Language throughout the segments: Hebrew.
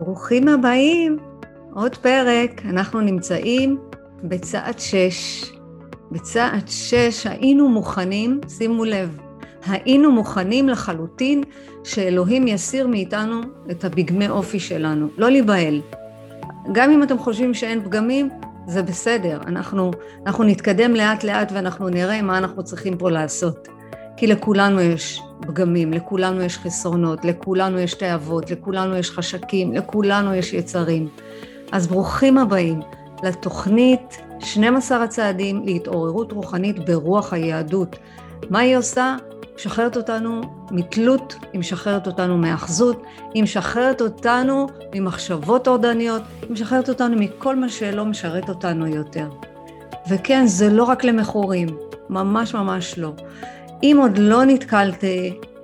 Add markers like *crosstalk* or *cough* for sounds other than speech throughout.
ברוכים הבאים, עוד פרק, אנחנו נמצאים בצעד שש. בצעד שש היינו מוכנים, שימו לב, היינו מוכנים לחלוטין שאלוהים יסיר מאיתנו את הבגמי אופי שלנו, לא להיבהל. גם אם אתם חושבים שאין פגמים, זה בסדר, אנחנו, אנחנו נתקדם לאט לאט ואנחנו נראה מה אנחנו צריכים פה לעשות. כי לכולנו יש פגמים, לכולנו יש חסרונות, לכולנו יש תאוות, לכולנו יש חשקים, לכולנו יש יצרים. אז ברוכים הבאים לתוכנית 12 הצעדים להתעוררות רוחנית ברוח היהדות. מה היא עושה? משחררת אותנו מתלות, היא משחררת אותנו מאחזות, היא משחררת אותנו ממחשבות טורדניות, היא משחררת אותנו מכל מה שלא משרת אותנו יותר. וכן, זה לא רק למכורים, ממש ממש לא. אם עוד לא נתקלת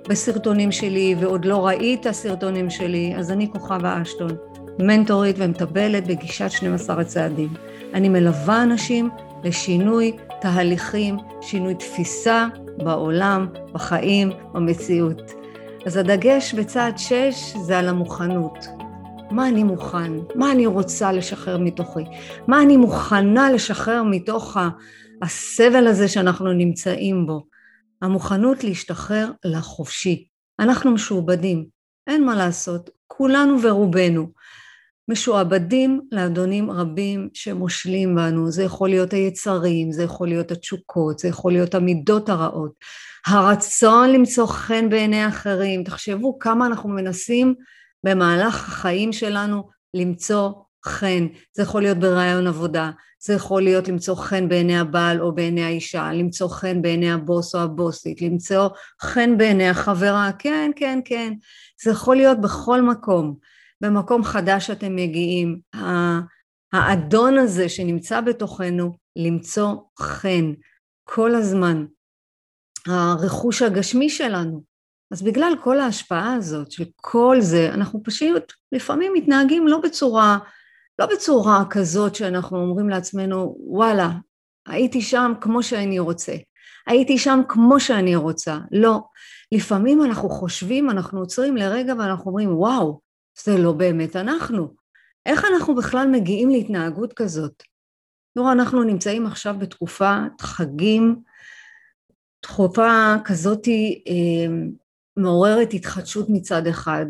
בסרטונים שלי ועוד לא ראית סרטונים שלי, אז אני כוכבה אשטון, מנטורית ומטבלת בגישת 12 הצעדים. אני מלווה אנשים לשינוי תהליכים, שינוי תפיסה בעולם, בחיים, במציאות. אז הדגש בצעד 6 זה על המוכנות. מה אני מוכן? מה אני רוצה לשחרר מתוכי? מה אני מוכנה לשחרר מתוך הסבל הזה שאנחנו נמצאים בו? המוכנות להשתחרר לחופשי. אנחנו משועבדים, אין מה לעשות, כולנו ורובנו. משועבדים לאדונים רבים שמושלים בנו, זה יכול להיות היצרים, זה יכול להיות התשוקות, זה יכול להיות המידות הרעות, הרצון למצוא חן בעיני אחרים, תחשבו כמה אנחנו מנסים במהלך החיים שלנו למצוא חן, זה יכול להיות ברעיון עבודה, זה יכול להיות למצוא חן בעיני הבעל או בעיני האישה, למצוא חן בעיני הבוס או הבוסית, למצוא חן בעיני החברה, כן, כן, כן, זה יכול להיות בכל מקום. במקום חדש שאתם מגיעים, האדון הזה שנמצא בתוכנו, למצוא חן כל הזמן. הרכוש הגשמי שלנו. אז בגלל כל ההשפעה הזאת של כל זה, אנחנו פשוט לפעמים מתנהגים לא בצורה לא בצורה כזאת שאנחנו אומרים לעצמנו, וואלה, הייתי שם כמו שאני רוצה, הייתי שם כמו שאני רוצה. לא. לפעמים אנחנו חושבים, אנחנו עוצרים לרגע ואנחנו אומרים, וואו, זה לא באמת אנחנו. איך אנחנו בכלל מגיעים להתנהגות כזאת? תראו, אנחנו נמצאים עכשיו בתקופת חגים, תקופה כזאת אה, מעוררת התחדשות מצד אחד,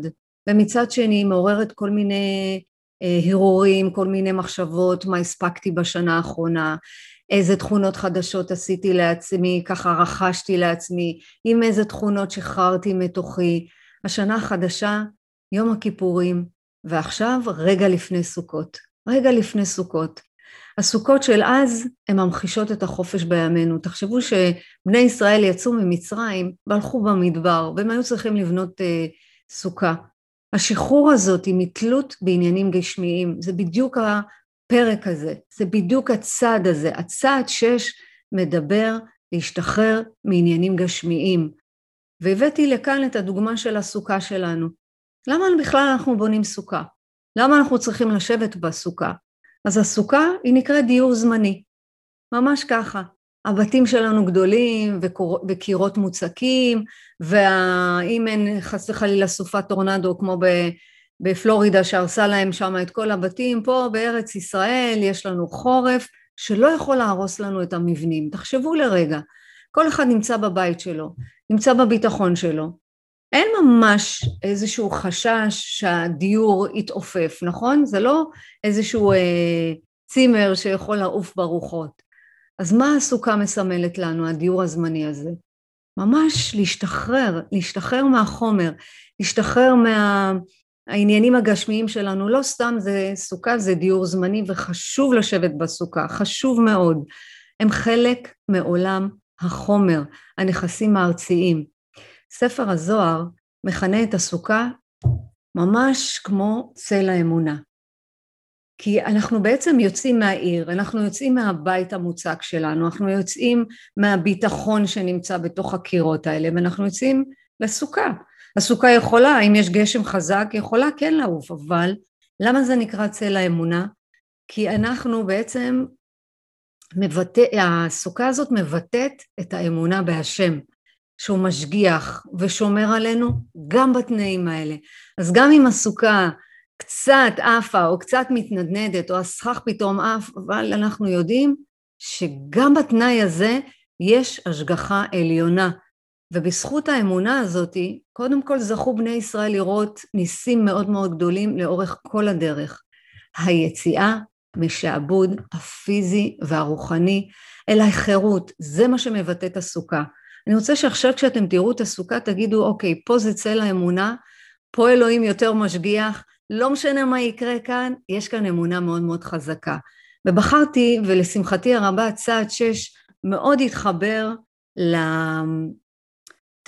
ומצד שני מעוררת כל מיני הרהורים, כל מיני מחשבות, מה הספקתי בשנה האחרונה, איזה תכונות חדשות עשיתי לעצמי, ככה רכשתי לעצמי, עם איזה תכונות שחררתי מתוכי. השנה החדשה, יום הכיפורים, ועכשיו רגע לפני סוכות. רגע לפני סוכות. הסוכות של אז הן ממחישות את החופש בימינו. תחשבו שבני ישראל יצאו ממצרים והלכו במדבר, והם היו צריכים לבנות אה, סוכה. השחרור הזאת היא מתלות בעניינים גשמיים, זה בדיוק הפרק הזה, זה בדיוק הצעד הזה. הצעד שש מדבר להשתחרר מעניינים גשמיים. והבאתי לכאן את הדוגמה של הסוכה שלנו. למה בכלל אנחנו בונים סוכה? למה אנחנו צריכים לשבת בסוכה? אז הסוכה היא נקראת דיור זמני, ממש ככה. הבתים שלנו גדולים וקירות מוצקים, ואם אין חס וחלילה סופת טורנדו כמו בפלורידה שהרסה להם שם את כל הבתים, פה בארץ ישראל יש לנו חורף שלא יכול להרוס לנו את המבנים. תחשבו לרגע, כל אחד נמצא בבית שלו, נמצא בביטחון שלו. אין ממש איזשהו חשש שהדיור יתעופף, נכון? זה לא איזשהו אה, צימר שיכול לעוף ברוחות. אז מה הסוכה מסמלת לנו, הדיור הזמני הזה? ממש להשתחרר, להשתחרר מהחומר, להשתחרר מהעניינים הגשמיים שלנו. לא סתם זה סוכה, זה דיור זמני וחשוב לשבת בסוכה, חשוב מאוד. הם חלק מעולם החומר, הנכסים הארציים. ספר הזוהר מכנה את הסוכה ממש כמו צל האמונה. כי אנחנו בעצם יוצאים מהעיר, אנחנו יוצאים מהבית המוצק שלנו, אנחנו יוצאים מהביטחון שנמצא בתוך הקירות האלה, ואנחנו יוצאים לסוכה. הסוכה יכולה, אם יש גשם חזק, יכולה כן לעוף, אבל למה זה נקרא צל האמונה? כי אנחנו בעצם מבטא, הסוכה הזאת מבטאת את האמונה בהשם, שהוא משגיח ושומר עלינו גם בתנאים האלה. אז גם אם הסוכה קצת עפה או קצת מתנדנדת או הסכך פתאום עף, אבל אנחנו יודעים שגם בתנאי הזה יש השגחה עליונה. ובזכות האמונה הזאת, קודם כל זכו בני ישראל לראות ניסים מאוד מאוד גדולים לאורך כל הדרך. היציאה משעבוד הפיזי והרוחני אל החירות, זה מה שמבטא את הסוכה. אני רוצה שעכשיו כשאתם תראו את הסוכה תגידו, אוקיי, פה זה צל האמונה, פה אלוהים יותר משגיח, לא משנה מה יקרה כאן, יש כאן אמונה מאוד מאוד חזקה. ובחרתי, ולשמחתי הרבה, צעד שש מאוד התחבר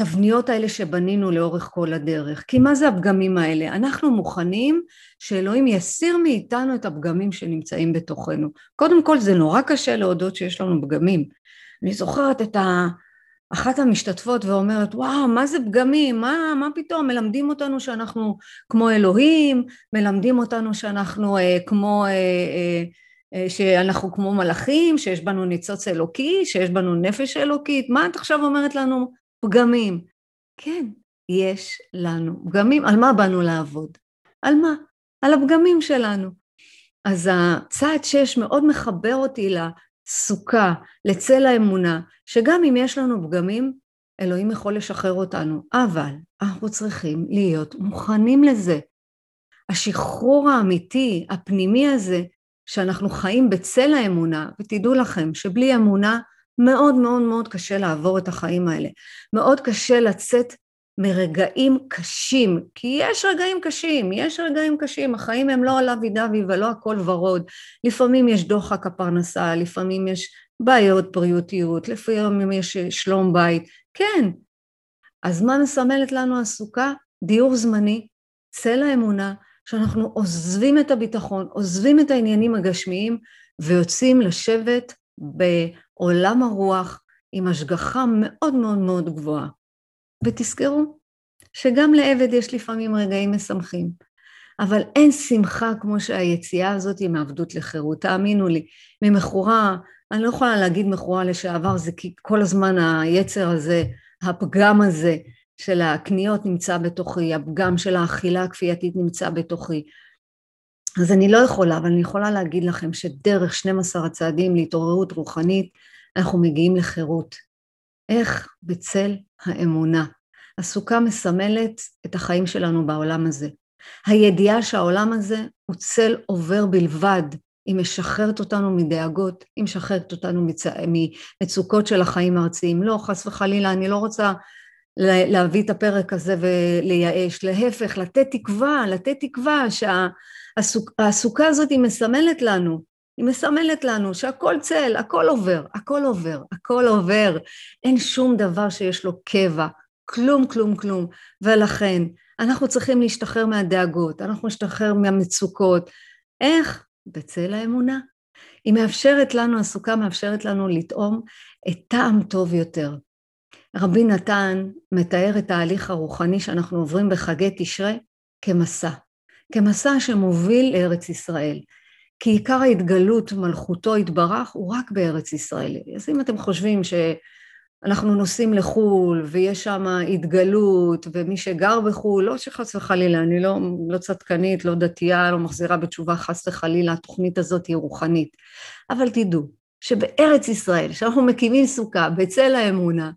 לתבניות האלה שבנינו לאורך כל הדרך. כי מה זה הפגמים האלה? אנחנו מוכנים שאלוהים יסיר מאיתנו את הפגמים שנמצאים בתוכנו. קודם כל זה נורא קשה להודות שיש לנו פגמים. אני זוכרת את ה... אחת המשתתפות ואומרת, וואו, מה זה פגמים? מה, מה פתאום? מלמדים אותנו שאנחנו כמו אלוהים, מלמדים אותנו שאנחנו אה, כמו, אה, אה, אה, שאנחנו כמו מלאכים, שיש בנו ניצוץ אלוקי, שיש בנו נפש אלוקית. מה את עכשיו אומרת לנו? פגמים. כן, יש לנו פגמים. על מה באנו לעבוד? על מה? על הפגמים שלנו. אז הצעד שש מאוד מחבר אותי סוכה, לצל האמונה, שגם אם יש לנו פגמים, אלוהים יכול לשחרר אותנו, אבל אנחנו צריכים להיות מוכנים לזה. השחרור האמיתי, הפנימי הזה, שאנחנו חיים בצל האמונה, ותדעו לכם שבלי אמונה מאוד מאוד מאוד קשה לעבור את החיים האלה. מאוד קשה לצאת מרגעים קשים, כי יש רגעים קשים, יש רגעים קשים, החיים הם לא אבי דבי ולא הכל ורוד, לפעמים יש דוחק הפרנסה, לפעמים יש בעיות בריאותיות, לפעמים יש שלום בית, כן, אז מה מסמלת לנו הסוכה? דיור זמני, צל האמונה, שאנחנו עוזבים את הביטחון, עוזבים את העניינים הגשמיים ויוצאים לשבת בעולם הרוח עם השגחה מאוד מאוד מאוד גבוהה. ותזכרו שגם לעבד יש לפעמים רגעים משמחים, אבל אין שמחה כמו שהיציאה הזאת היא מעבדות לחירות, תאמינו לי, ממכורה, אני לא יכולה להגיד מכורה לשעבר, זה כי כל הזמן היצר הזה, הפגם הזה של הקניות נמצא בתוכי, הפגם של האכילה הכפייתית נמצא בתוכי. אז אני לא יכולה, אבל אני יכולה להגיד לכם שדרך 12 הצעדים להתעוררות רוחנית, אנחנו מגיעים לחירות. איך? בצל האמונה. הסוכה מסמלת את החיים שלנו בעולם הזה. הידיעה שהעולם הזה הוא צל עובר בלבד, היא משחררת אותנו מדאגות, היא משחררת אותנו מצ... ממצוקות של החיים הארציים. לא, חס וחלילה, אני לא רוצה להביא את הפרק הזה ולייאש, להפך, לתת תקווה, לתת תקווה שהסוכה הזאת היא מסמלת לנו, היא מסמלת לנו שהכל צל, הכל עובר, הכל עובר, הכל עובר, אין שום דבר שיש לו קבע, כלום, כלום, כלום. ולכן, אנחנו צריכים להשתחרר מהדאגות, אנחנו נשתחרר מהמצוקות. איך? בצל האמונה. היא מאפשרת לנו, הסוכה מאפשרת לנו לטעום את טעם טוב יותר. רבי נתן מתאר את ההליך הרוחני שאנחנו עוברים בחגי תשרי כמסע. כמסע שמוביל לארץ ישראל. כי עיקר ההתגלות מלכותו יתברך הוא רק בארץ ישראל. אז אם אתם חושבים ש... אנחנו נוסעים לחו"ל ויש שם התגלות ומי שגר בחו"ל, לא שחס וחלילה, אני לא, לא צדקנית, לא דתייה, לא מחזירה בתשובה חס וחלילה, התוכנית הזאת היא רוחנית. אבל תדעו שבארץ ישראל, שאנחנו מקימים סוכה בצל האמונה,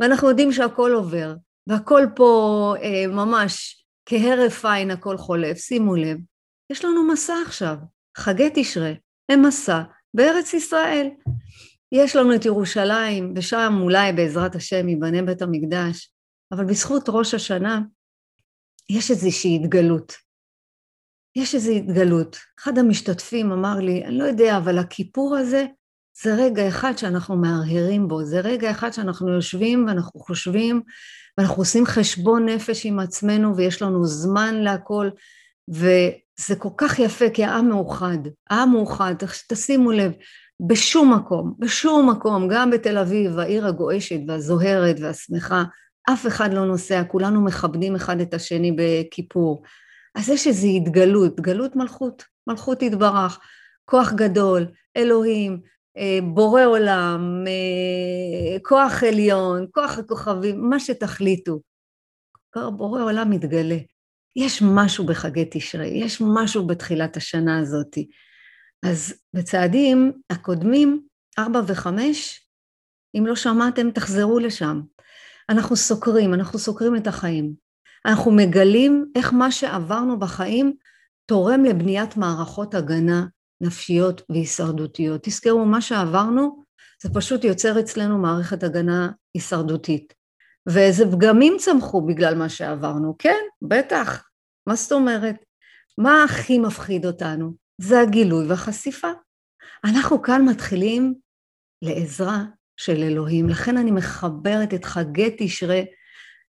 ואנחנו יודעים שהכל עובר, והכל פה אה, ממש כהרף עין הכל חולף, שימו לב, יש לנו מסע עכשיו, חגי תשרי הם מסע בארץ ישראל. יש לנו את ירושלים, ושם אולי בעזרת השם ייבנה בית המקדש, אבל בזכות ראש השנה יש איזושהי התגלות. יש איזו התגלות. אחד המשתתפים אמר לי, אני לא יודע, אבל הכיפור הזה זה רגע אחד שאנחנו מהרהרים בו, זה רגע אחד שאנחנו יושבים ואנחנו חושבים ואנחנו עושים חשבון נפש עם עצמנו ויש לנו זמן להכל, וזה כל כך יפה כי העם מאוחד, העם מאוחד, תשימו לב, בשום מקום, בשום מקום, גם בתל אביב, העיר הגועשת והזוהרת והשמחה, אף אחד לא נוסע, כולנו מכבדים אחד את השני בכיפור. אז יש איזו התגלות, התגלות מלכות, מלכות יתברך, כוח גדול, אלוהים, אה, בורא עולם, אה, כוח עליון, כוח הכוכבים, מה שתחליטו. בורא עולם מתגלה. יש משהו בחגי תשרי, יש משהו בתחילת השנה הזאת. אז בצעדים הקודמים, ארבע וחמש, אם לא שמעתם, תחזרו לשם. אנחנו סוקרים, אנחנו סוקרים את החיים. אנחנו מגלים איך מה שעברנו בחיים תורם לבניית מערכות הגנה נפשיות והישרדותיות. תזכרו, מה שעברנו זה פשוט יוצר אצלנו מערכת הגנה הישרדותית. ואיזה פגמים צמחו בגלל מה שעברנו. כן, בטח. מה זאת אומרת? מה הכי מפחיד אותנו? זה הגילוי והחשיפה. אנחנו כאן מתחילים לעזרה של אלוהים. לכן אני מחברת את חגי תשרי,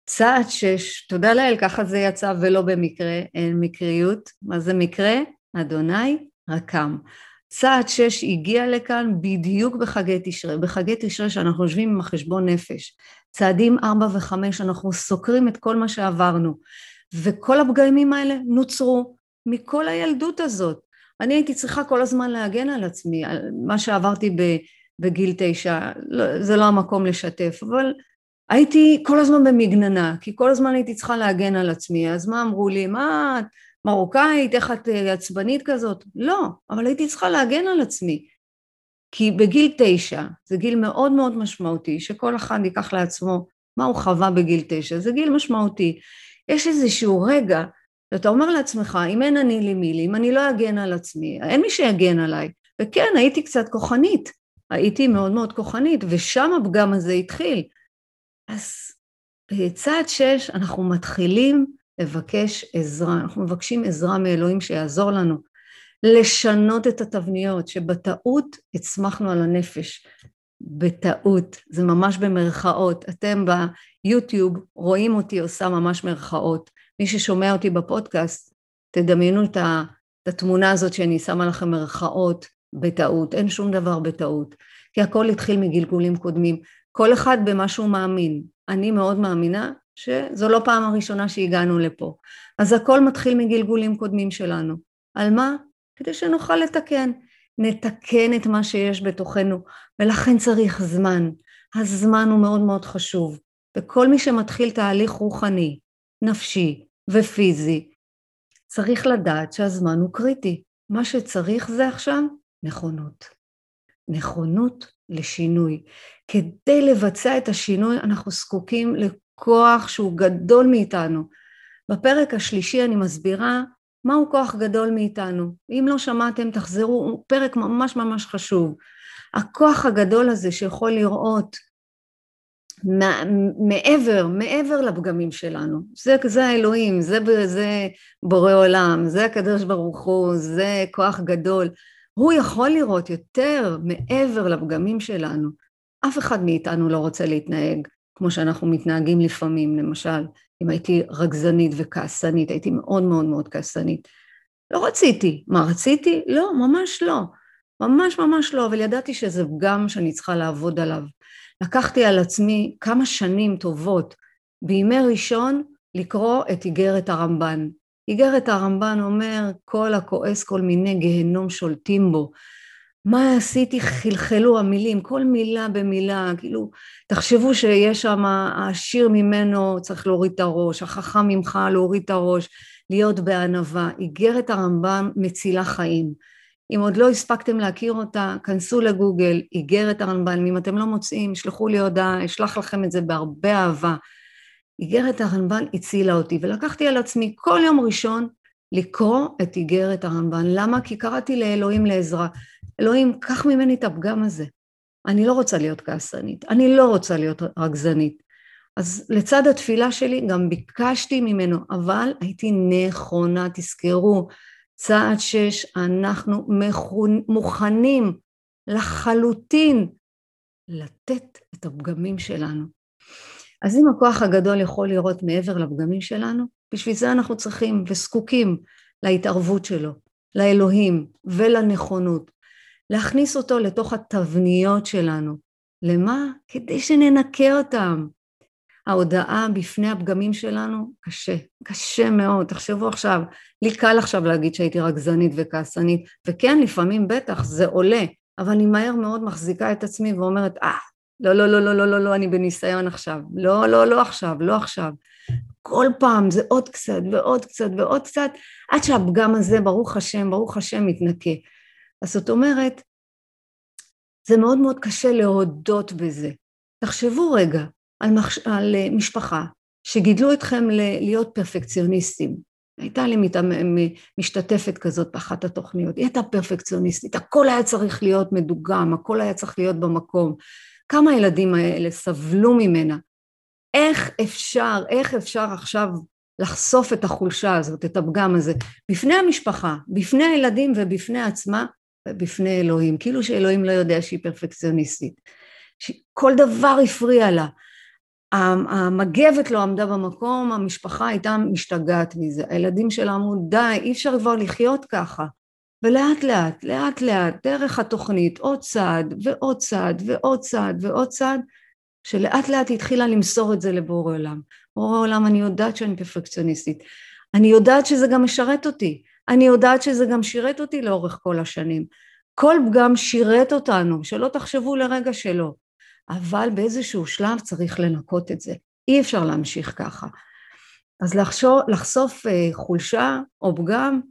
צעד שש, תודה לאל, ככה זה יצא ולא במקרה, אין מקריות. מה זה מקרה? אדוני רקם. צעד שש הגיע לכאן בדיוק בחגי תשרי, בחגי תשרי שאנחנו יושבים עם החשבון נפש. צעדים ארבע וחמש, אנחנו סוקרים את כל מה שעברנו. וכל הפגמים האלה נוצרו מכל הילדות הזאת. אני הייתי צריכה כל הזמן להגן על עצמי, על מה שעברתי בגיל תשע, לא, זה לא המקום לשתף, אבל הייתי כל הזמן במגננה, כי כל הזמן הייתי צריכה להגן על עצמי, אז מה אמרו לי, מה את מרוקאית, איך את אה, עצבנית כזאת? לא, אבל הייתי צריכה להגן על עצמי, כי בגיל תשע, זה גיל מאוד מאוד משמעותי, שכל אחד ייקח לעצמו מה הוא חווה בגיל תשע, זה גיל משמעותי. יש איזשהו רגע שאתה אומר לעצמך, אם אין אני לי מי לי, אם אני לא אגן על עצמי, אין מי שיגן עליי. וכן, הייתי קצת כוחנית, הייתי מאוד מאוד כוחנית, ושם הפגם הזה התחיל. אז בצעד שש אנחנו מתחילים לבקש עזרה, אנחנו מבקשים עזרה מאלוהים שיעזור לנו לשנות את התבניות שבטעות הצמחנו על הנפש, בטעות, זה ממש במרכאות, אתם ביוטיוב רואים אותי עושה ממש מרכאות, מי ששומע אותי בפודקאסט, תדמיינו את, התמונה הזאת שאני שמה לכם מרכאות בטעות, אין שום דבר בטעות, כי הכל התחיל מגלגולים קודמים, כל אחד במה שהוא מאמין, אני מאוד מאמינה שזו לא פעם הראשונה שהגענו לפה, אז הכל מתחיל מגלגולים קודמים שלנו, על מה? כדי שנוכל לתקן, נתקן את מה שיש בתוכנו, ולכן צריך זמן. הזמן הוא מאוד מאוד חשוב, וכל מי שמתחיל תהליך רוחני, נפשי ופיזי, צריך לדעת שהזמן הוא קריטי. מה שצריך זה עכשיו נכונות. נכונות לשינוי. כדי לבצע את השינוי אנחנו זקוקים לכוח שהוא גדול מאיתנו. בפרק השלישי אני מסבירה מהו כוח גדול מאיתנו? אם לא שמעתם, תחזרו, הוא פרק ממש ממש חשוב. הכוח הגדול הזה שיכול לראות מעבר, מעבר לפגמים שלנו, זה, זה האלוהים, זה, זה בורא עולם, זה הקדוש ברוך הוא, זה כוח גדול. הוא יכול לראות יותר מעבר לפגמים שלנו. אף אחד מאיתנו לא רוצה להתנהג כמו שאנחנו מתנהגים לפעמים, למשל, אם הייתי רגזנית וכעסנית, הייתי מאוד מאוד מאוד כעסנית. לא רציתי. מה, רציתי? לא, ממש לא. ממש ממש לא, אבל ידעתי שזה פגם שאני צריכה לעבוד עליו. לקחתי על עצמי כמה שנים טובות בימי ראשון לקרוא את איגרת הרמב"ן. איגרת הרמב"ן אומר, כל הכועס כל מיני גיהנום שולטים בו. מה עשיתי? חלחלו המילים, כל מילה במילה, כאילו, תחשבו שיש שם, העשיר ממנו צריך להוריד את הראש, החכם ממך להוריד את הראש, להיות בענווה. איגרת הרמב"ם מצילה חיים. אם עוד לא הספקתם להכיר אותה, כנסו לגוגל, איגרת הרמב"ם, אם אתם לא מוצאים, שלחו לי הודעה, אשלח לכם את זה בהרבה אהבה. איגרת הרמב"ן הצילה אותי, ולקחתי על עצמי כל יום ראשון לקרוא את איגרת הרמב"ן. למה? כי קראתי לאלוהים לעזרה. אלוהים, קח ממני את הפגם הזה. אני לא רוצה להיות כעסנית, אני לא רוצה להיות רגזנית. אז לצד התפילה שלי גם ביקשתי ממנו, אבל הייתי נכונה, תזכרו, צעד שש, אנחנו מוכנים לחלוטין לתת את הפגמים שלנו. אז אם הכוח הגדול יכול לראות מעבר לפגמים שלנו, בשביל זה אנחנו צריכים וזקוקים להתערבות שלו, לאלוהים ולנכונות. להכניס אותו לתוך התבניות שלנו. למה? כדי שננקה אותם. ההודעה בפני הפגמים שלנו קשה, קשה מאוד. תחשבו עכשיו, לי קל עכשיו להגיד שהייתי רגזנית וכעסנית, וכן, לפעמים בטח זה עולה, אבל אני מהר מאוד מחזיקה את עצמי ואומרת, אה, לא, לא, לא, לא, לא, לא, לא, אני בניסיון עכשיו. לא, לא, לא עכשיו, לא עכשיו. כל פעם זה עוד קצת ועוד קצת ועוד קצת, עד שהפגם הזה, ברוך השם, ברוך השם, מתנקה. אז זאת אומרת, זה מאוד מאוד קשה להודות בזה. תחשבו רגע על, מחש... על אה, משפחה שגידלו אתכם להיות פרפקציוניסטים. הייתה לי מת... משתתפת כזאת באחת התוכניות, היא הייתה פרפקציוניסטית, הכל היה צריך להיות מדוגם, הכל היה צריך להיות במקום. כמה הילדים האלה סבלו ממנה. איך אפשר, איך אפשר עכשיו לחשוף את החולשה הזאת, את הפגם הזה, בפני המשפחה, בפני הילדים ובפני עצמה, ובפני אלוהים, כאילו שאלוהים לא יודע שהיא פרפקציוניסטית. כל דבר הפריע לה. המגבת לא עמדה במקום, המשפחה הייתה משתגעת מזה. הילדים שלה אמרו, די, אי אפשר כבר לחיות ככה. ולאט לאט, לאט לאט, דרך התוכנית, עוד צעד ועוד צעד ועוד צעד ועוד צעד, שלאט לאט היא התחילה למסור את זה לבורא עולם. בורא עולם, אני יודעת שאני פרפקציוניסטית. אני יודעת שזה גם משרת אותי. אני יודעת שזה גם שירת אותי לאורך כל השנים. כל פגם שירת אותנו, שלא תחשבו לרגע שלא. אבל באיזשהו שלב צריך לנקות את זה. אי אפשר להמשיך ככה. אז לחשוב, לחשוף אה, חולשה או פגם,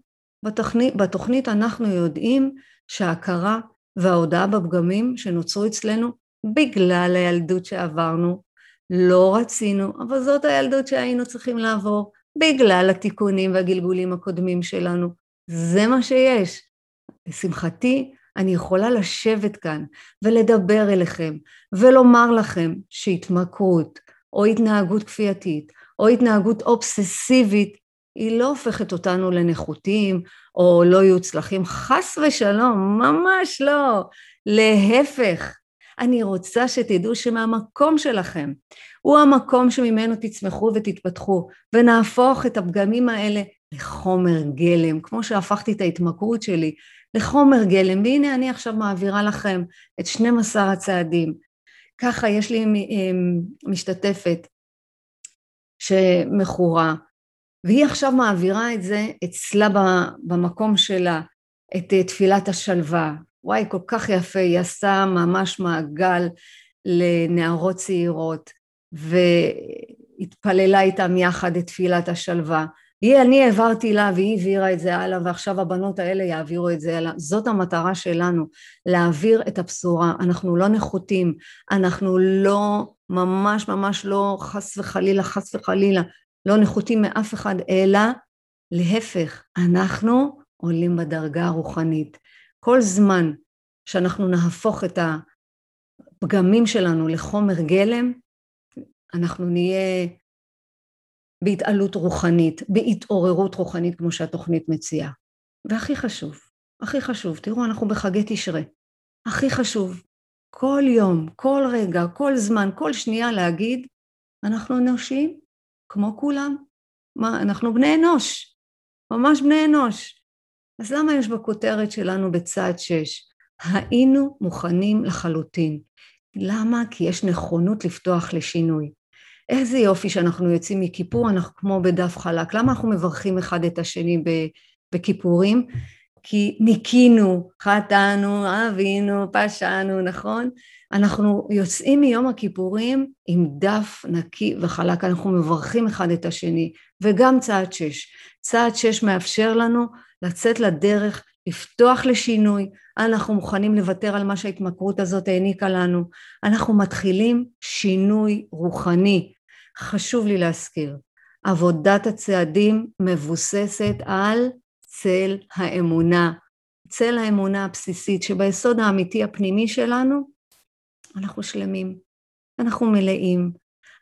בתוכנית, בתוכנית אנחנו יודעים שההכרה וההודעה בפגמים שנוצרו אצלנו בגלל הילדות שעברנו, לא רצינו, אבל זאת הילדות שהיינו צריכים לעבור, בגלל התיקונים והגלגולים הקודמים שלנו. זה מה שיש. לשמחתי, אני יכולה לשבת כאן ולדבר אליכם ולומר לכם שהתמכרות או התנהגות כפייתית או התנהגות אובססיבית היא לא הופכת אותנו לנחותים או לא יוצלחים, חס ושלום, ממש לא. להפך, אני רוצה שתדעו שמהמקום שלכם הוא המקום שממנו תצמחו ותתפתחו ונהפוך את הפגמים האלה לחומר גלם, כמו שהפכתי את ההתמכרות שלי לחומר גלם, והנה אני עכשיו מעבירה לכם את 12 הצעדים. ככה יש לי אמ, משתתפת שמכורה, והיא עכשיו מעבירה את זה אצלה במקום שלה, את אה, תפילת השלווה. וואי, כל כך יפה, היא עשה ממש מעגל לנערות צעירות, והתפללה איתם יחד את תפילת השלווה. היא, אני העברתי לה והיא העבירה את זה הלאה ועכשיו הבנות האלה יעבירו את זה הלאה. זאת המטרה שלנו, להעביר את הבשורה. אנחנו לא נחותים, אנחנו לא, ממש ממש לא חס וחלילה, חס וחלילה, לא נחותים מאף אחד, אלא להפך, אנחנו עולים בדרגה הרוחנית. כל זמן שאנחנו נהפוך את הפגמים שלנו לחומר גלם, אנחנו נהיה בהתעלות רוחנית, בהתעוררות רוחנית כמו שהתוכנית מציעה. והכי חשוב, הכי חשוב, תראו אנחנו בחגי תשרה, הכי חשוב, כל יום, כל רגע, כל זמן, כל שנייה להגיד, אנחנו אנושיים כמו כולם, מה, אנחנו בני אנוש, ממש בני אנוש. אז למה יש בכותרת שלנו בצעד שש? היינו מוכנים לחלוטין. למה? כי יש נכונות לפתוח לשינוי. איזה יופי שאנחנו יוצאים מכיפור, אנחנו כמו בדף חלק. למה אנחנו מברכים אחד את השני בכיפורים? כי ניקינו, חטאנו, אבינו, פשענו, נכון? אנחנו יוצאים מיום הכיפורים עם דף נקי וחלק, אנחנו מברכים אחד את השני, וגם צעד שש. צעד שש מאפשר לנו לצאת לדרך, לפתוח לשינוי, אנחנו מוכנים לוותר על מה שההתמכרות הזאת העניקה לנו, אנחנו מתחילים שינוי רוחני, חשוב לי להזכיר, עבודת הצעדים מבוססת על צל האמונה, צל האמונה הבסיסית שביסוד האמיתי הפנימי שלנו אנחנו שלמים, אנחנו מלאים,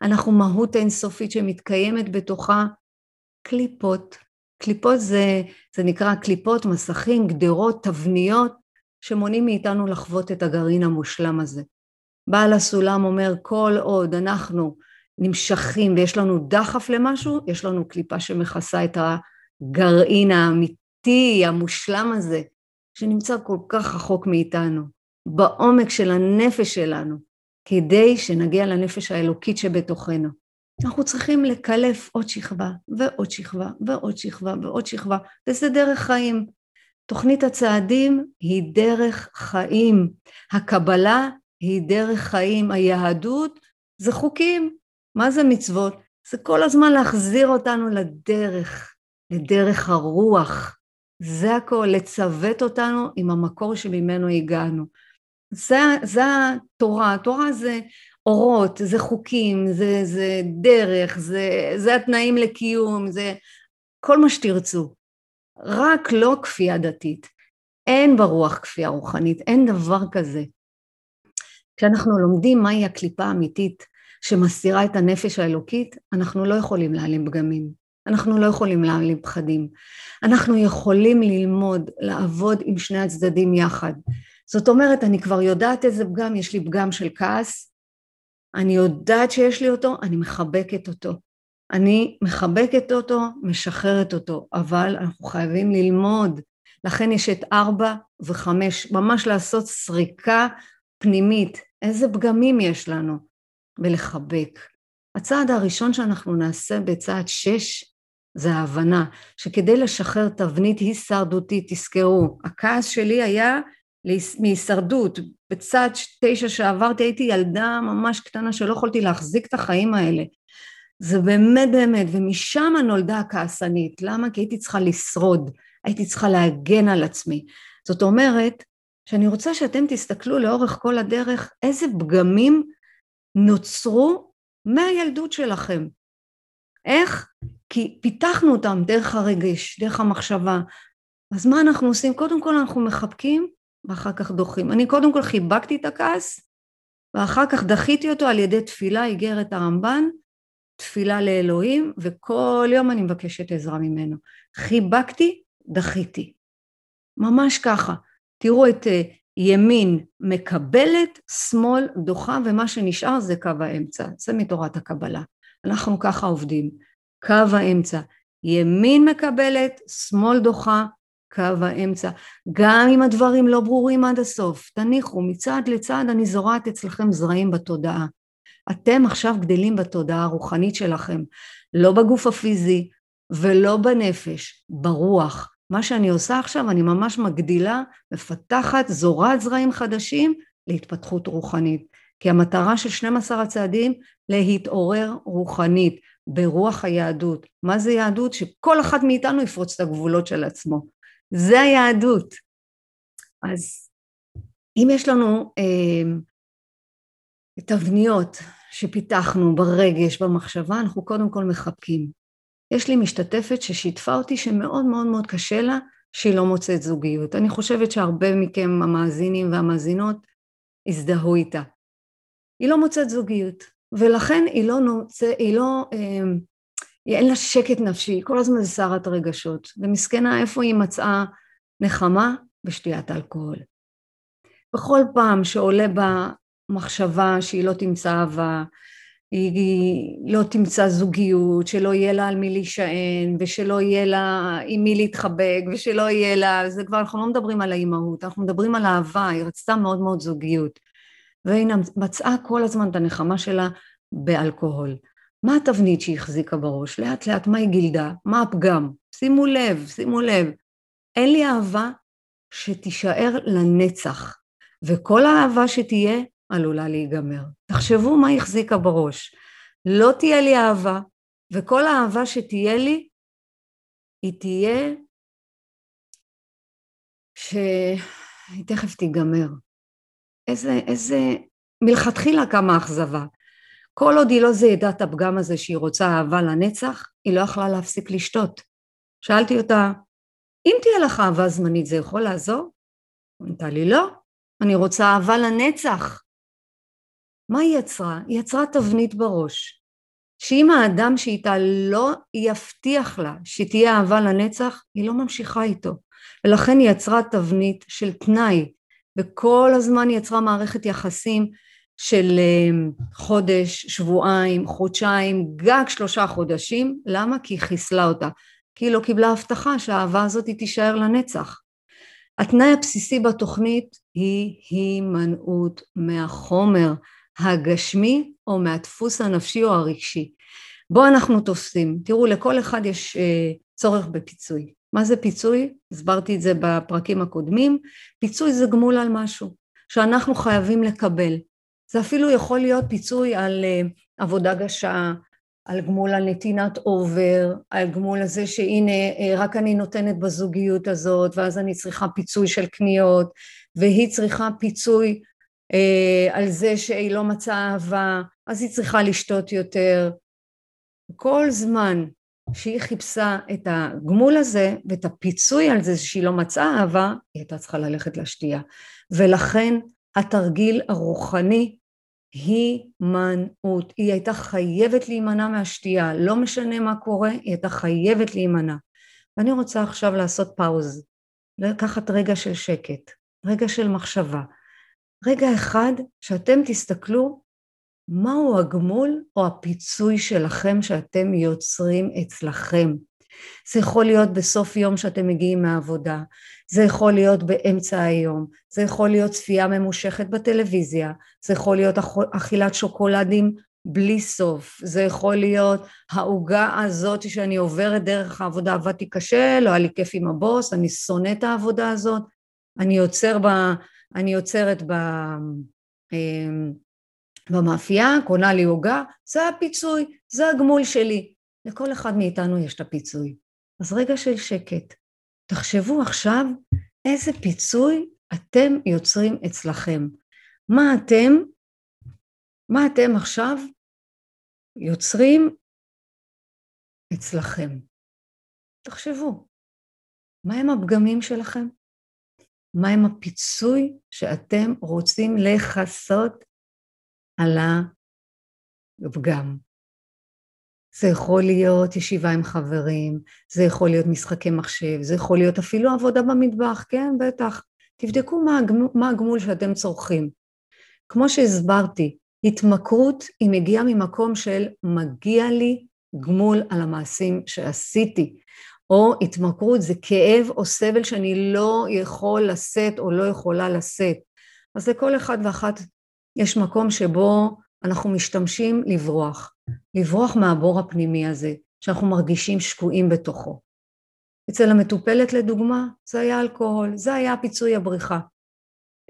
אנחנו מהות אינסופית שמתקיימת בתוכה קליפות. קליפות זה, זה נקרא קליפות, מסכים, גדרות, תבניות, שמונעים מאיתנו לחוות את הגרעין המושלם הזה. בעל הסולם אומר כל עוד אנחנו נמשכים ויש לנו דחף למשהו, יש לנו קליפה שמכסה את הגרעין האמיתי, המושלם הזה, שנמצא כל כך רחוק מאיתנו, בעומק של הנפש שלנו, כדי שנגיע לנפש האלוקית שבתוכנו. אנחנו צריכים לקלף עוד שכבה ועוד שכבה ועוד שכבה ועוד שכבה, וזה דרך חיים. תוכנית הצעדים היא דרך חיים, הקבלה היא דרך חיים, היהדות זה חוקים, מה זה מצוות? זה כל הזמן להחזיר אותנו לדרך, לדרך הרוח. זה הכל, לצוות אותנו עם המקור שממנו הגענו. זה, זה התורה, התורה זה אורות, זה חוקים, זה, זה דרך, זה, זה התנאים לקיום, זה כל מה שתרצו. רק לא כפייה דתית. אין ברוח כפייה רוחנית, אין דבר כזה. כשאנחנו לומדים מהי הקליפה האמיתית שמסתירה את הנפש האלוקית, אנחנו לא יכולים להעלים פגמים, אנחנו לא יכולים להעלים פחדים. אנחנו יכולים ללמוד, לעבוד עם שני הצדדים יחד. זאת אומרת, אני כבר יודעת איזה פגם, יש לי פגם של כעס, אני יודעת שיש לי אותו, אני מחבקת אותו. אני מחבקת אותו, משחררת אותו, אבל אנחנו חייבים ללמוד. לכן יש את ארבע וחמש, ממש לעשות סריקה פנימית, איזה פגמים יש לנו, ולחבק. הצעד הראשון שאנחנו נעשה בצעד שש זה ההבנה שכדי לשחרר תבנית הישרדותית, תזכרו, הכעס שלי היה מהישרדות. בצד תשע שעברתי הייתי ילדה ממש קטנה שלא יכולתי להחזיק את החיים האלה. זה באמת באמת, ומשם נולדה הכעסנית. למה? כי הייתי צריכה לשרוד, הייתי צריכה להגן על עצמי. זאת אומרת, שאני רוצה שאתם תסתכלו לאורך כל הדרך איזה פגמים נוצרו מהילדות שלכם. איך? כי פיתחנו אותם דרך הרגש, דרך המחשבה. אז מה אנחנו עושים? קודם כל אנחנו מחבקים ואחר כך דוחים. אני קודם כל חיבקתי את הכעס, ואחר כך דחיתי אותו על ידי תפילה, איגרת הרמב"ן, תפילה לאלוהים, וכל יום אני מבקשת עזרה ממנו. חיבקתי, דחיתי. ממש ככה. תראו את אה, ימין מקבלת, שמאל דוחה, ומה שנשאר זה קו האמצע. זה מתורת הקבלה. אנחנו ככה עובדים. קו האמצע. ימין מקבלת, שמאל דוחה, קו האמצע. גם אם הדברים לא ברורים עד הסוף, תניחו, מצד לצד אני זורעת אצלכם זרעים בתודעה. אתם עכשיו גדלים בתודעה הרוחנית שלכם, לא בגוף הפיזי ולא בנפש, ברוח. מה שאני עושה עכשיו, אני ממש מגדילה, מפתחת, זורעת זרעים חדשים להתפתחות רוחנית. כי המטרה של 12 הצעדים, להתעורר רוחנית, ברוח היהדות. מה זה יהדות? שכל אחד מאיתנו יפרוץ את הגבולות של עצמו. זה היהדות. אז אם יש לנו אה, תבניות שפיתחנו ברגש, במחשבה, אנחנו קודם כל מחבקים. יש לי משתתפת ששיתפה אותי שמאוד מאוד מאוד קשה לה שהיא לא מוצאת זוגיות. אני חושבת שהרבה מכם המאזינים והמאזינות הזדהו איתה. היא לא מוצאת זוגיות, ולכן היא לא, נוצא, היא לא אה, אין לה שקט נפשי, כל הזמן זה סערת רגשות, ומסכנה איפה היא מצאה נחמה? בשתיית אלכוהול. בכל פעם שעולה בה מחשבה שהיא לא תמצא אהבה, היא לא תמצא זוגיות, שלא יהיה לה על מי להישען, ושלא יהיה לה עם מי להתחבק, ושלא יהיה לה, זה כבר, אנחנו לא מדברים על האימהות, אנחנו מדברים על אהבה, היא רצתה מאוד מאוד זוגיות. והיא מצאה כל הזמן את הנחמה שלה באלכוהול. מה התבנית שהיא החזיקה בראש? לאט לאט מה היא גילדה? מה הפגם? שימו לב, שימו לב. אין לי אהבה שתישאר לנצח, וכל האהבה שתהיה עלולה להיגמר. תחשבו מה היא החזיקה בראש. לא תהיה לי אהבה, וכל האהבה שתהיה לי, היא תהיה שהיא תכף תיגמר. איזה, איזה, מלכתחילה כמה אכזבה. כל עוד היא לא זיהדה את הפגם הזה שהיא רוצה אהבה לנצח, היא לא יכלה להפסיק לשתות. שאלתי אותה, אם תהיה לך אהבה זמנית זה יכול לעזור? ענתה לי לא, אני רוצה אהבה לנצח. מה היא יצרה? היא יצרה תבנית בראש, שאם האדם שאיתה לא יבטיח לה שתהיה אהבה לנצח, היא לא ממשיכה איתו. ולכן היא יצרה תבנית של תנאי, וכל הזמן היא יצרה מערכת יחסים של אמ, חודש, שבועיים, חודשיים, גג שלושה חודשים. למה? כי היא חיסלה אותה. כי היא לא קיבלה הבטחה שהאהבה הזאת תישאר לנצח. התנאי הבסיסי בתוכנית היא הימנעות מהחומר הגשמי או מהדפוס הנפשי או הרגשי. בו אנחנו תופסים. תראו, לכל אחד יש אה, צורך בפיצוי. מה זה פיצוי? הסברתי את זה בפרקים הקודמים. פיצוי זה גמול על משהו שאנחנו חייבים לקבל. זה אפילו יכול להיות פיצוי על uh, עבודה גשה, על גמול הנתינת אובר, על גמול הזה שהנה רק אני נותנת בזוגיות הזאת ואז אני צריכה פיצוי של קניות והיא צריכה פיצוי אה, על זה שהיא לא מצאה אהבה אז היא צריכה לשתות יותר כל זמן שהיא חיפשה את הגמול הזה ואת הפיצוי על זה שהיא לא מצאה אהבה, היא הייתה צריכה ללכת לשתייה. ולכן התרגיל הרוחני הימנעות. היא הייתה חייבת להימנע מהשתייה, לא משנה מה קורה, היא הייתה חייבת להימנע. ואני רוצה עכשיו לעשות פאוז, לקחת רגע של שקט, רגע של מחשבה, רגע אחד שאתם תסתכלו מהו הגמול או הפיצוי שלכם שאתם יוצרים אצלכם. זה יכול להיות בסוף יום שאתם מגיעים מהעבודה, זה יכול להיות באמצע היום, זה יכול להיות צפייה ממושכת בטלוויזיה, זה יכול להיות אכילת שוקולדים בלי סוף, זה יכול להיות העוגה הזאת שאני עוברת דרך העבודה, עבדתי קשה, לא היה לי כיף עם הבוס, אני שונא את העבודה הזאת, אני יוצר ב... אני יוצרת ב... אמ, במאפייה, קונה לי עוגה, זה הפיצוי, זה הגמול שלי. לכל אחד מאיתנו יש את הפיצוי. אז רגע של שקט. תחשבו עכשיו איזה פיצוי אתם יוצרים אצלכם. מה אתם, מה אתם עכשיו יוצרים אצלכם. תחשבו, מהם הפגמים שלכם? מהם הפיצוי שאתם רוצים לכסות על הפגם. זה יכול להיות ישיבה עם חברים, זה יכול להיות משחקי מחשב, זה יכול להיות אפילו עבודה במטבח, כן, בטח. תבדקו מה מה הגמול שאתם צורכים. כמו שהסברתי, התמכרות היא מגיעה ממקום של מגיע לי גמול על המעשים שעשיתי, או התמכרות זה כאב או סבל שאני לא יכול לשאת או לא יכולה לשאת. אז לכל אחד ואחת יש מקום שבו אנחנו משתמשים לברוח, לברוח מהבור הפנימי הזה, שאנחנו מרגישים שקועים בתוכו. אצל המטופלת לדוגמה, זה היה אלכוהול, זה היה פיצוי הבריחה.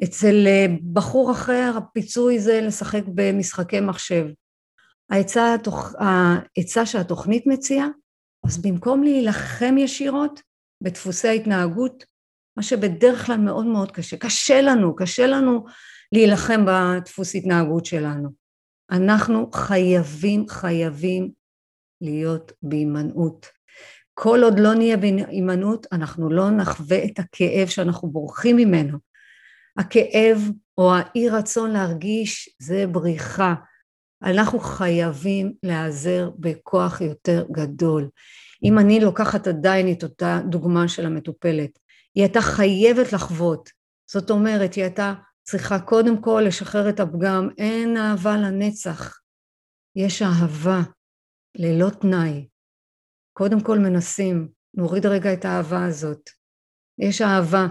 אצל אה, בחור אחר הפיצוי זה לשחק במשחקי מחשב. העצה, התוכ... העצה שהתוכנית מציעה, אז במקום להילחם ישירות בדפוסי ההתנהגות, מה שבדרך כלל מאוד מאוד קשה, קשה לנו, קשה לנו להילחם בדפוס התנהגות שלנו. אנחנו חייבים, חייבים להיות בהימנעות. כל עוד לא נהיה בהימנעות, אנחנו לא נחווה את הכאב שאנחנו בורחים ממנו. הכאב או האי רצון להרגיש זה בריחה. אנחנו חייבים להיעזר בכוח יותר גדול. אם אני לוקחת עדיין את אותה דוגמה של המטופלת, היא הייתה חייבת לחוות, זאת אומרת, היא הייתה צריכה קודם כל לשחרר את הפגם, אין אהבה לנצח, יש אהבה ללא תנאי. קודם כל מנסים, נוריד רגע את האהבה הזאת. יש אהבה.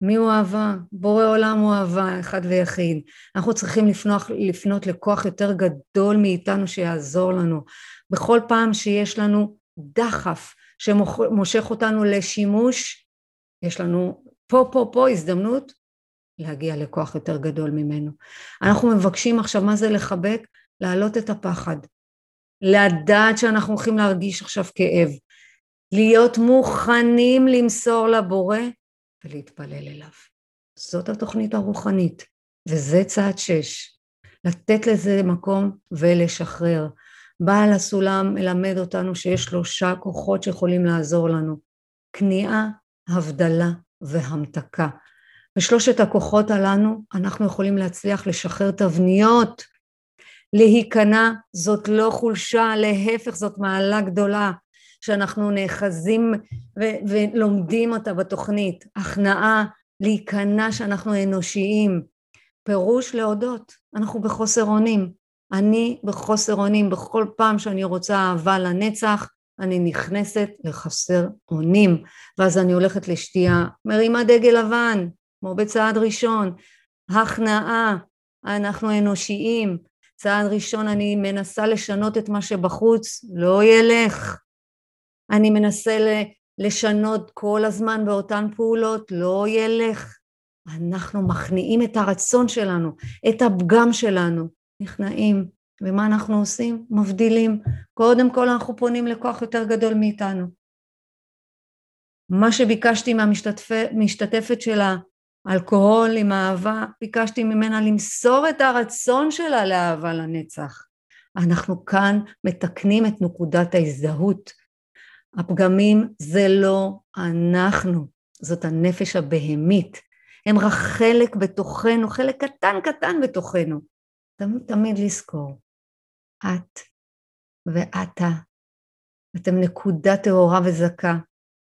מי הוא אהבה? בורא עולם הוא אהבה, אחד ויחיד. אנחנו צריכים לפנות, לפנות לכוח יותר גדול מאיתנו שיעזור לנו. בכל פעם שיש לנו דחף שמושך אותנו לשימוש, יש לנו פה פה פה הזדמנות להגיע לכוח יותר גדול ממנו. אנחנו מבקשים עכשיו, מה זה לחבק? להעלות את הפחד. לדעת שאנחנו הולכים להרגיש עכשיו כאב. להיות מוכנים למסור לבורא ולהתפלל אליו. זאת התוכנית הרוחנית, וזה צעד שש. לתת לזה מקום ולשחרר. בעל הסולם מלמד אותנו שיש שלושה כוחות שיכולים לעזור לנו. כניעה, הבדלה והמתקה. בשלושת הכוחות הללו אנחנו יכולים להצליח לשחרר תבניות. להיכנע זאת לא חולשה, להפך זאת מעלה גדולה שאנחנו נאחזים ו- ולומדים אותה בתוכנית. הכנעה, להיכנע שאנחנו אנושיים. פירוש להודות, אנחנו בחוסר אונים. אני בחוסר אונים, בכל פעם שאני רוצה אהבה לנצח, אני נכנסת לחסר אונים, ואז אני הולכת לשתייה, מרימה דגל לבן, כמו בצעד ראשון, הכנעה, אנחנו אנושיים, צעד ראשון אני מנסה לשנות את מה שבחוץ, לא ילך, אני מנסה לשנות כל הזמן באותן פעולות, לא ילך, אנחנו מכניעים את הרצון שלנו, את הפגם שלנו, נכנעים, ומה אנחנו עושים? מבדילים. קודם כל אנחנו פונים לכוח יותר גדול מאיתנו. מה שביקשתי מהמשתתפת שלה, אלכוהול עם אהבה, ביקשתי ממנה למסור את הרצון שלה לאהבה לנצח. אנחנו כאן מתקנים את נקודת ההזדהות. הפגמים זה לא אנחנו, זאת הנפש הבהמית. הם רק חלק בתוכנו, חלק קטן קטן בתוכנו. תמיד תמיד לזכור, את ואתה, אתם נקודה טהורה וזכה,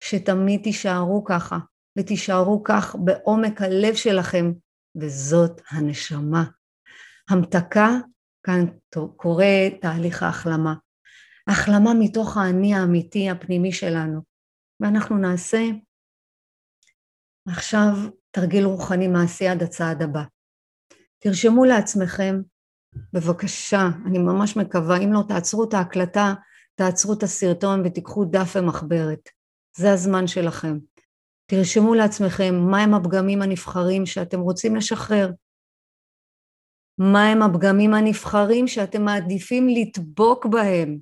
שתמיד תישארו ככה, ותישארו כך בעומק הלב שלכם, וזאת הנשמה. המתקה, כאן קורה תהליך ההחלמה. החלמה מתוך האני האמיתי הפנימי שלנו. ואנחנו נעשה עכשיו תרגיל רוחני מעשי עד הצעד הבא. תרשמו לעצמכם, בבקשה, אני ממש מקווה, אם לא תעצרו את ההקלטה, תעצרו את הסרטון ותיקחו דף ומחברת. זה הזמן שלכם. תרשמו לעצמכם מהם הפגמים הנבחרים שאתם רוצים לשחרר. מהם הפגמים הנבחרים שאתם מעדיפים לדבוק בהם.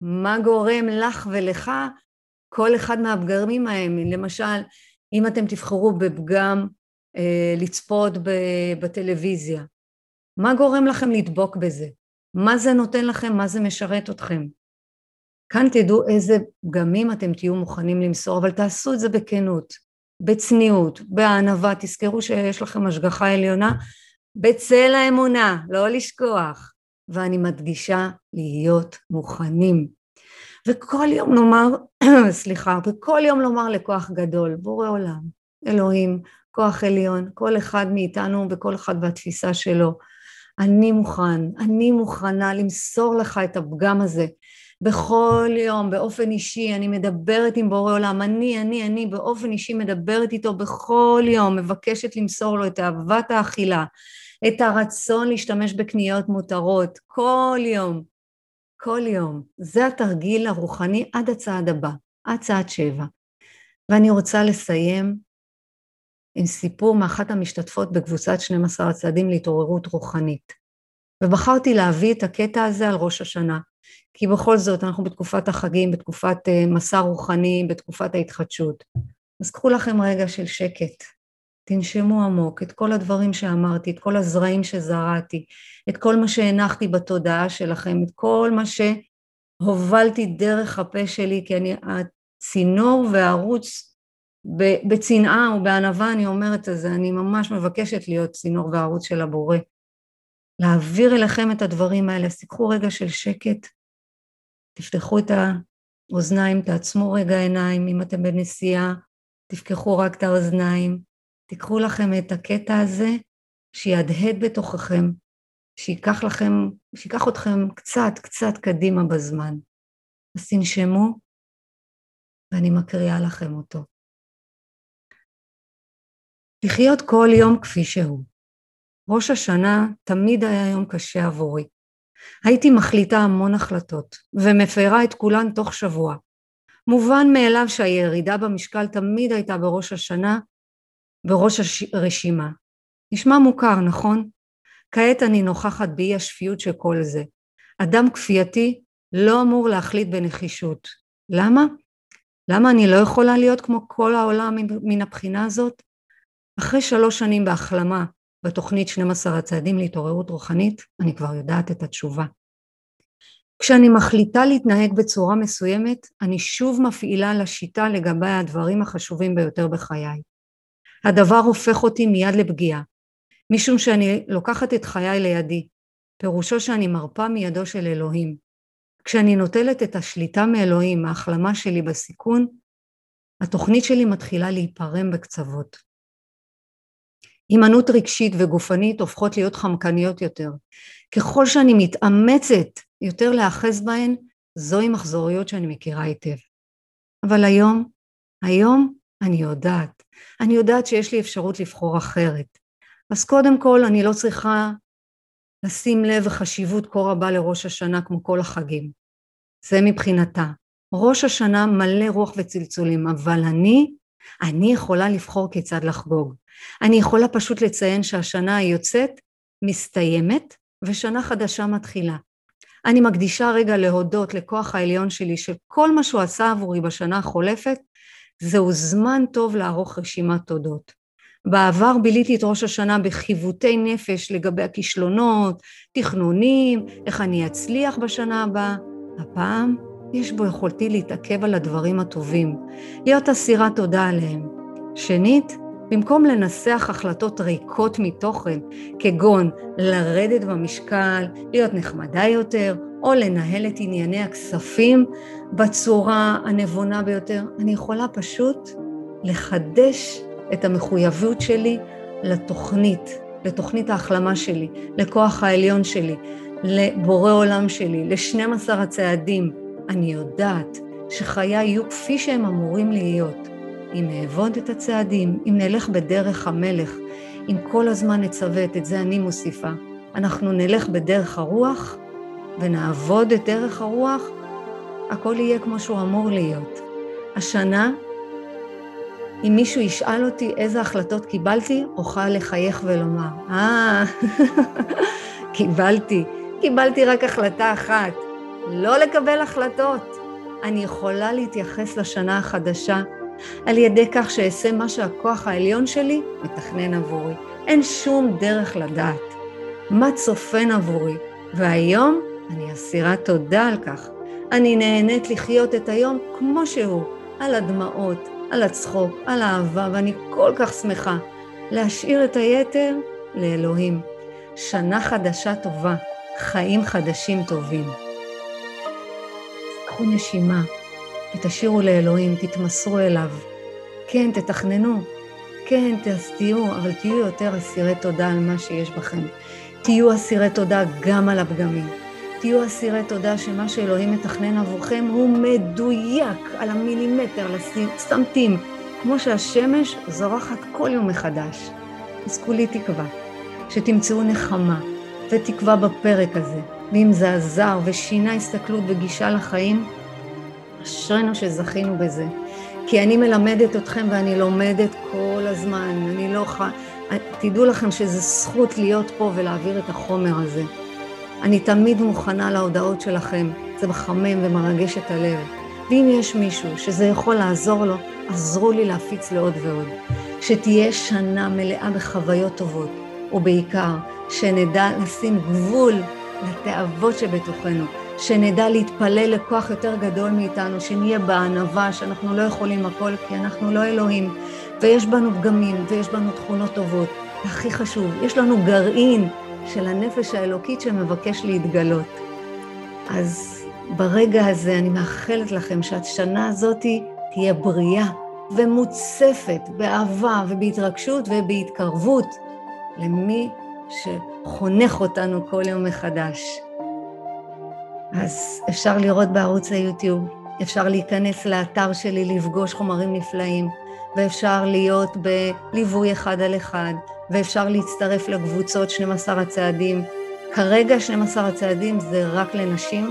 מה גורם לך ולך כל אחד מהפגמים ההם. למשל, אם אתם תבחרו בפגם אה, לצפות בטלוויזיה, מה גורם לכם לדבוק בזה? מה זה נותן לכם? מה זה משרת אתכם? כאן תדעו איזה פגמים אתם תהיו מוכנים למסור, אבל תעשו את זה בכנות, בצניעות, בענווה, תזכרו שיש לכם השגחה עליונה, בצל האמונה, לא לשכוח. ואני מדגישה להיות מוכנים. וכל יום נאמר, *clears throat* סליחה, וכל יום לומר לכוח גדול, בורא עולם, אלוהים, כוח עליון, כל אחד מאיתנו וכל אחד והתפיסה שלו. אני מוכן, אני מוכנה למסור לך את הפגם הזה. בכל יום, באופן אישי, אני מדברת עם בורא עולם, אני, אני, אני באופן אישי מדברת איתו בכל יום, מבקשת למסור לו את אהבת האכילה, את הרצון להשתמש בקניות מותרות, כל יום, כל יום. זה התרגיל הרוחני עד הצעד הבא, עד צעד שבע. ואני רוצה לסיים עם סיפור מאחת המשתתפות בקבוצת 12 הצעדים להתעוררות רוחנית. ובחרתי להביא את הקטע הזה על ראש השנה, כי בכל זאת אנחנו בתקופת החגים, בתקופת אה, מסע רוחני, בתקופת ההתחדשות. אז קחו לכם רגע של שקט, תנשמו עמוק את כל הדברים שאמרתי, את כל הזרעים שזרעתי, את כל מה שהנחתי בתודעה שלכם, את כל מה שהובלתי דרך הפה שלי, כי אני הצינור והערוץ בצנעה ובענווה אני אומרת את זה, אני ממש מבקשת להיות צינור וערוץ של הבורא. להעביר אליכם את הדברים האלה, אז תיקחו רגע של שקט, תפתחו את האוזניים, תעצמו רגע עיניים, אם אתם בנסיעה, תפקחו רק את האוזניים, תיקחו לכם את הקטע הזה, שיהדהד בתוככם, שייקח לכם, שייקח אתכם קצת, קצת קדימה בזמן. אז תנשמו, ואני מקריאה לכם אותו. לחיות כל יום כפי שהוא. ראש השנה תמיד היה יום קשה עבורי. הייתי מחליטה המון החלטות, ומפרה את כולן תוך שבוע. מובן מאליו שהירידה במשקל תמיד הייתה בראש השנה, בראש הרשימה. נשמע מוכר, נכון? כעת אני נוכחת באי השפיות של כל זה. אדם כפייתי לא אמור להחליט בנחישות. למה? למה אני לא יכולה להיות כמו כל העולם מן הבחינה הזאת? אחרי שלוש שנים בהחלמה בתוכנית 12 הצעדים להתעוררות רוחנית, אני כבר יודעת את התשובה. כשאני מחליטה להתנהג בצורה מסוימת, אני שוב מפעילה לשיטה לגבי הדברים החשובים ביותר בחיי. הדבר הופך אותי מיד לפגיעה, משום שאני לוקחת את חיי לידי, פירושו שאני מרפה מידו של אלוהים. כשאני נוטלת את השליטה מאלוהים, ההחלמה שלי בסיכון, התוכנית שלי מתחילה להיפרם בקצוות. הימנעות רגשית וגופנית הופכות להיות חמקניות יותר. ככל שאני מתאמצת יותר להאחז בהן, זוהי מחזוריות שאני מכירה היטב. אבל היום, היום אני יודעת. אני יודעת שיש לי אפשרות לבחור אחרת. אז קודם כל אני לא צריכה לשים לב וחשיבות כה רבה לראש השנה כמו כל החגים. זה מבחינתה. ראש השנה מלא רוח וצלצולים, אבל אני, אני יכולה לבחור כיצד לחגוג. אני יכולה פשוט לציין שהשנה היוצאת מסתיימת ושנה חדשה מתחילה. אני מקדישה רגע להודות לכוח העליון שלי שכל מה שהוא עשה עבורי בשנה החולפת זהו זמן טוב לערוך רשימת תודות. בעבר ביליתי את ראש השנה בחיווטי נפש לגבי הכישלונות, תכנונים, איך אני אצליח בשנה הבאה. הפעם יש בו יכולתי להתעכב על הדברים הטובים, להיות אסירת תודה עליהם. שנית, במקום לנסח החלטות ריקות מתוכן, כגון לרדת במשקל, להיות נחמדה יותר, או לנהל את ענייני הכספים בצורה הנבונה ביותר, אני יכולה פשוט לחדש את המחויבות שלי לתוכנית, לתוכנית ההחלמה שלי, לכוח העליון שלי, לבורא עולם שלי, ל-12 הצעדים. אני יודעת שחיי יהיו כפי שהם אמורים להיות. אם אעבוד את הצעדים, אם נלך בדרך המלך, אם כל הזמן נצוות, את זה אני מוסיפה, אנחנו נלך בדרך הרוח ונעבוד את דרך הרוח, הכל יהיה כמו שהוא אמור להיות. השנה, אם מישהו ישאל אותי איזה החלטות קיבלתי, אוכל לחייך ולומר, אה, *laughs* קיבלתי, קיבלתי רק החלטה אחת, לא לקבל החלטות. אני יכולה להתייחס לשנה החדשה על ידי כך שאעשה מה שהכוח העליון שלי מתכנן עבורי. אין שום דרך לדעת מה צופן עבורי, והיום אני אסירת תודה על כך. אני נהנית לחיות את היום כמו שהוא, על הדמעות, על הצחוק, על האהבה, ואני כל כך שמחה להשאיר את היתר לאלוהים. שנה חדשה טובה, חיים חדשים טובים. קחו נשימה. ותשאירו לאלוהים, תתמסרו אליו. כן, תתכננו, כן, תהיו, אבל תהיו יותר אסירי תודה על מה שיש בכם. תהיו אסירי תודה גם על הפגמים. תהיו אסירי תודה שמה שאלוהים מתכנן עבורכם הוא מדויק על המילימטר, לסמטים, כמו שהשמש זורחת כל יום מחדש. אז כולי תקווה שתמצאו נחמה ותקווה בפרק הזה, ואם זה עזר ושינה הסתכלות וגישה לחיים, אשרינו שזכינו בזה. כי אני מלמדת אתכם ואני לומדת כל הזמן, אני לא ח... תדעו לכם שזו זכות להיות פה ולהעביר את החומר הזה. אני תמיד מוכנה להודעות שלכם, זה מחמם ומרגש את הלב. ואם יש מישהו שזה יכול לעזור לו, עזרו לי להפיץ לעוד ועוד. שתהיה שנה מלאה בחוויות טובות, ובעיקר, שנדע לשים גבול לתאוות שבתוכנו, שנדע להתפלל לכוח יותר גדול מאיתנו, שנהיה בענווה, שאנחנו לא יכולים הכל כי אנחנו לא אלוהים, ויש בנו פגמים ויש בנו תכונות טובות. והכי חשוב, יש לנו גרעין של הנפש האלוקית שמבקש להתגלות. אז ברגע הזה אני מאחלת לכם שהשנה הזאת תהיה בריאה ומוצפת באהבה ובהתרגשות ובהתקרבות למי שחונך אותנו כל יום מחדש. אז אפשר לראות בערוץ היוטיוב, אפשר להיכנס לאתר שלי, לפגוש חומרים נפלאים, ואפשר להיות בליווי אחד על אחד, ואפשר להצטרף לקבוצות 12 הצעדים. כרגע 12 הצעדים זה רק לנשים,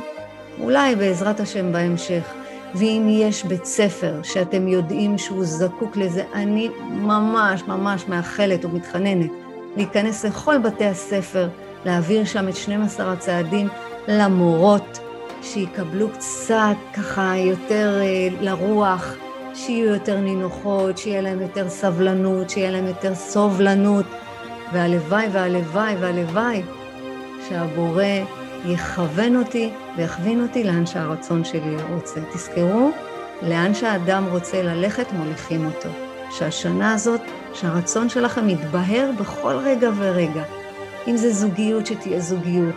אולי בעזרת השם בהמשך. ואם יש בית ספר שאתם יודעים שהוא זקוק לזה, אני ממש ממש מאחלת ומתחננת להיכנס לכל בתי הספר, להעביר שם את 12 הצעדים למורות, שיקבלו קצת ככה יותר אה, לרוח, שיהיו יותר נינוחות, שיהיה להם יותר סבלנות, שיהיה להם יותר סובלנות, והלוואי והלוואי והלוואי שהבורא יכוון אותי ויכווין אותי לאן שהרצון שלי רוצה. תזכרו, לאן שהאדם רוצה ללכת, מוליכים אותו. שהשנה הזאת, שהרצון שלכם יתבהר בכל רגע ורגע. אם זה זוגיות, שתהיה זוגיות.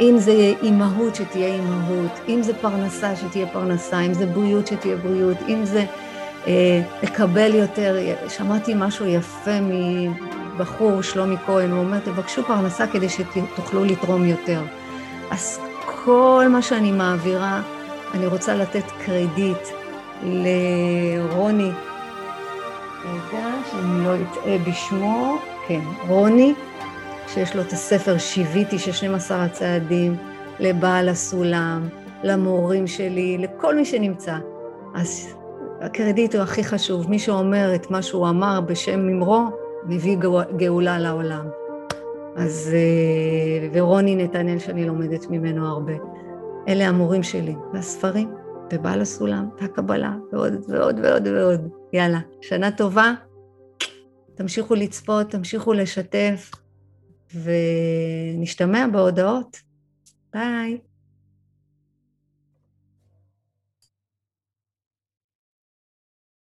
אם זה אימהות, שתהיה אימהות, אם זה פרנסה, שתהיה פרנסה, אם זה בריאות, שתהיה בריאות, אם זה אה, לקבל יותר, שמעתי משהו יפה מבחור, שלומי כהן, הוא אומר, תבקשו פרנסה כדי שתוכלו לתרום יותר. אז כל מה שאני מעבירה, אני רוצה לתת קרדיט לרוני, רגע, שאני לא אטעה בשמו, כן, רוני, שיש לו את הספר שיוויתי של 12 הצעדים, לבעל הסולם, למורים שלי, לכל מי שנמצא. אז הקרדיט הוא הכי חשוב. מי שאומר את מה שהוא אמר בשם ממרו, מביא גאולה לעולם. אז, אה, ורוני נתנאל שאני לומדת ממנו הרבה. אלה המורים שלי, והספרים, ובעל הסולם, והקבלה, ועוד ועוד ועוד ועוד. יאללה, שנה טובה, תמשיכו לצפות, תמשיכו לשתף, ונשתמע בהודעות. ביי.